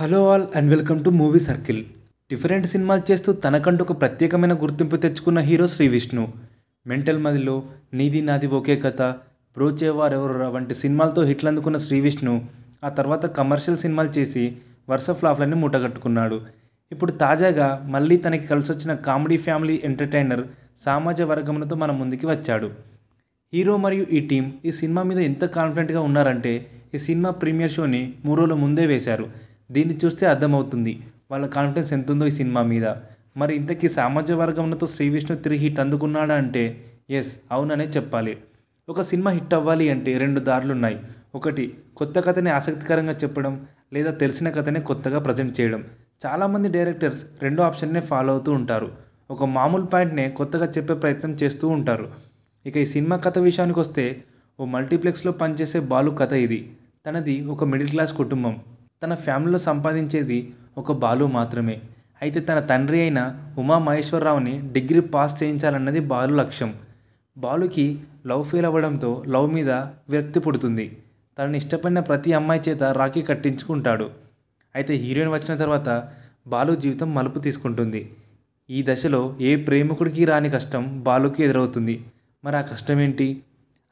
Hello all and welcome to movie circle. Different సినిమాలు చేస్తూ తనకంటూ ఒక ప్రత్యేకమైన గుర్తింపు తెచ్చుకున్న హీరో శ్రీ విష్ణు. మెంటల్ మదిలో నీది నాది ఒకే కథ బ్రోచేవారెవరు వంటి సినిమాలతో హిట్లు అందుకున్న శ్రీ విష్ణు ఆ తర్వాత కమర్షియల్ సినిమాలు చేసి వరుస ఫ్లాప్లన్నీ మూటగట్టుకున్నాడు. ఇప్పుడు తాజాగా మళ్ళీ తనకి కలిసొచ్చిన కామెడీ ఫ్యామిలీ ఎంటర్టైనర్ సామాజ వర్గములతో మన ముందుకి వచ్చాడు. హీరో మరియు ఈ టీం ఈ సినిమా మీద ఎంత కాన్ఫిడెంట్గా ఉన్నారంటే ఈ సినిమా ప్రీమియర్ షోని మూడు రోజుల ముందే వేశారు. దీన్ని చూస్తే అర్థమవుతుంది. వాళ్ళ కాన్ఫిడెన్స్ ఎంత ఉందో ఈ సినిమా మీద. మరి ఇంతకీ సామాజిక వర్గంతో శ్రీ విష్ణు తిరిగి హిట్ అందుకున్నాడా అంటే ఎస్ అవుననే చెప్పాలి. ఒక సినిమా హిట్ అవ్వాలి అంటే రెండు దారులు ఉన్నాయి ఒకటి కొత్త కథని ఆసక్తికరంగా చెప్పడం లేదా తెలిసిన కథని కొత్తగా ప్రజెంట్ చేయడం. చాలామంది డైరెక్టర్స్ రెండో ఆప్షన్నే ఫాలో అవుతూ ఉంటారు. ఒక మామూలు పాయింట్నే కొత్తగా చెప్పే ప్రయత్నం చేస్తూ ఉంటారు. ఇక ఈ సినిమా కథ విషయానికి వస్తే ఓ మల్టీప్లెక్స్లో పనిచేసే బాలు కథ ఇది. తనది ఒక మిడిల్ క్లాస్ కుటుంబం. తన ఫ్యామిలీలో సంపాదించేది ఒక బాలు మాత్రమే. అయితే తన తండ్రి అయిన ఉమా మహేశ్వరరావుని డిగ్రీ పాస్ చేయించాలన్నది బాలు లక్ష్యం. బాలుకి లవ్ ఫెయిల్ అవ్వడంతో లవ్ మీద విరక్తి పుడుతుంది. తనని ఇష్టపడిన ప్రతి అమ్మాయి చేత రాఖీ కట్టించుకుంటాడు. అయితే హీరోయిన్ వచ్చిన తర్వాత బాలు జీవితం మలుపు తీసుకుంటుంది. ఈ దశలో ఏ ప్రేమికుడికి రాని కష్టం బాలుకి ఎదురవుతుంది. మరి ఆ కష్టం ఏంటి?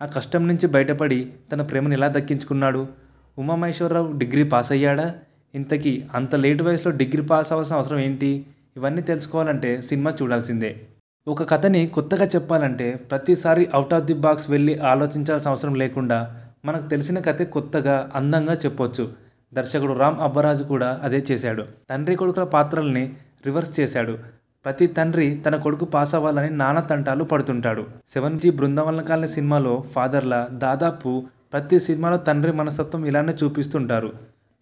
ఆ కష్టం నుంచి బయటపడి తన ప్రేమను ఎలా దక్కించుకున్నాడు? ఉమామహేశ్వరరావు డిగ్రీ పాస్ అయ్యాడా? ఇంతకీ అంత లేట్ వయసులో డిగ్రీ పాస్ అవ్వాల్సిన అవసరం ఏంటి? ఇవన్నీ తెలుసుకోవాలంటే సినిమా చూడాల్సిందే. ఒక కథని కొత్తగా చెప్పాలంటే ప్రతిసారి అవుట్ ఆఫ్ ది బాక్స్ వెళ్ళి ఆలోచించాల్సిన అవసరం లేకుండా మనకు తెలిసిన కథే కొత్తగా అందంగా చెప్పొచ్చు. దర్శకుడు రామ్ అబ్బరాజు కూడా అదే చేశాడు. తండ్రి కొడుకుల పాత్రల్ని రివర్స్ చేశాడు. ప్రతి తండ్రి తన కొడుకు పాస్ అవ్వాలని నాన్న తంటాలు పడుతుంటాడు. సెవెన్ జీ బృందావన సినిమాలో ఫాదర్ల దాదాపు ప్రతి సినిమాలో తండ్రి మనస్తత్వం ఇలానే చూపిస్తుంటారు.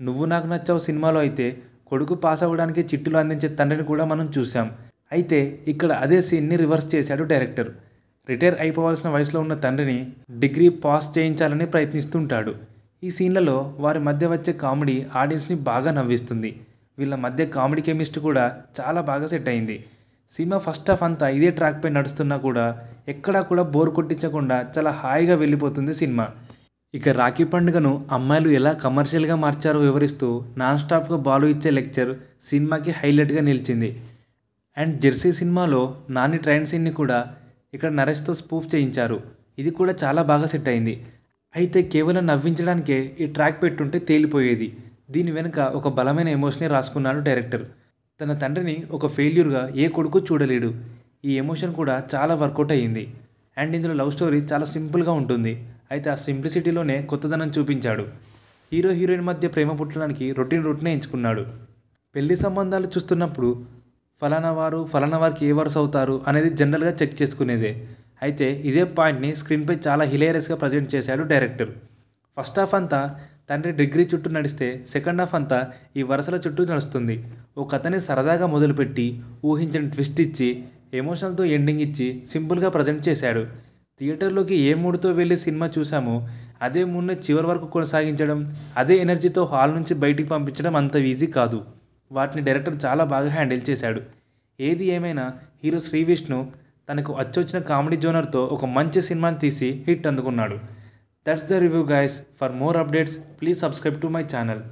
నువ్వు నాకు నచ్చావు సినిమాలో అయితే కొడుకు పాస్ అవ్వడానికి చిట్టులు అందించే తండ్రిని కూడా మనం చూసాం అయితే ఇక్కడ అదే సీన్ని రివర్స్ చేశాడు డైరెక్టర్. రిటైర్ అయిపోవాల్సిన వయసులో ఉన్న తండ్రిని డిగ్రీ పాస్ చేయించాలని ప్రయత్నిస్తుంటాడు. ఈ సీన్లలో వారి మధ్య వచ్చే కామెడీ ఆడియన్స్ని బాగా నవ్విస్తుంది. వీళ్ళ మధ్య కామెడీ కెమిస్ట్రీ కూడా చాలా బాగా సెట్ అయింది. సినిమా ఫస్ట్ హాఫ్ అంతా ఇదే ట్రాక్పై నడుస్తున్నా కూడా ఎక్కడా కూడా బోర్ కొట్టించకుండా చాలా హాయిగా వెళ్ళిపోతుంది సినిమా. ఇక రాఖీ పండుగను అమ్మాయిలు ఎలా కమర్షియల్గా మార్చారో వివరిస్తూ నాన్ స్టాప్గా బాలు ఇచ్చే లెక్చర్ సినిమాకి హైలైట్గా నిలిచింది. అండ్ జెర్సీ సినిమాలో నాని ట్రైన్ సీన్ని కూడా ఇక్కడ నరేష్తో స్పూఫ్ చేయించారు. ఇది కూడా చాలా బాగా సెట్ అయింది. అయితే కేవలం నవ్వించడానికే ఈ ట్రాక్ పెట్టుంటే తేలిపోయేది. దీని వెనుక ఒక బలమైన ఎమోషనే రాసుకున్నాడు డైరెక్టర్. తన తండ్రిని ఒక ఫెయిల్యూర్గా ఏ కొడుకు చూడలేడు. ఈ ఎమోషన్ కూడా చాలా వర్కౌట్ అయ్యింది. అండ్ ఇందులో లవ్ స్టోరీ చాలా సింపుల్గా ఉంటుంది. అయితే ఆ సింప్లిసిటీలోనే కొత్తదనం చూపించాడు. హీరో హీరోయిన్ మధ్య ప్రేమ పుట్టడానికి రొటీన్ రూట్నే ఎంచుకున్నాడు. పెళ్ళి సంబంధాలు చూస్తున్నప్పుడు ఫలానా వారు ఫలానా వారికి ఏ వరుస అవుతారు అనేది జనరల్గా చెక్ చేసుకునేదే. అయితే ఇదే పాయింట్ని స్క్రీన్పై చాలా హిలేరియస్గా ప్రజెంట్ చేశాడు డైరెక్టర్. ఫస్ట్ హాఫ్ అంతా తండ్రి డిగ్రీ చుట్టూ నడిస్తే సెకండ్ హాఫ్ అంతా ఈ వరుసల చుట్టూ నడుస్తుంది. ఓ కథని సరదాగా మొదలుపెట్టి ఊహించిన ట్విస్ట్ ఇచ్చి ఎమోషనల్తో ఎండింగ్ ఇచ్చి సింపుల్గా ప్రజెంట్ చేశాడు. థియేటర్లోకి ఏ మూడుతో వెళ్ళి సినిమా చూసామో అదే మూడ్ని చివరి వరకు కొనసాగించడం అదే ఎనర్జీతో హాల్ నుంచి బయటికి పంపించడం అంత ఈజీ కాదు. వాటిని డైరెక్టర్ చాలా బాగా హ్యాండిల్ చేశాడు. ఏది ఏమైనా హీరో శ్రీ విష్ణు తనకు అచ్చొచ్చిన కామెడీ జోనర్తో ఒక మంచి సినిమాని తీసి హిట్ అందుకున్నాడు. That's the review guys for more updates please subscribe to my channel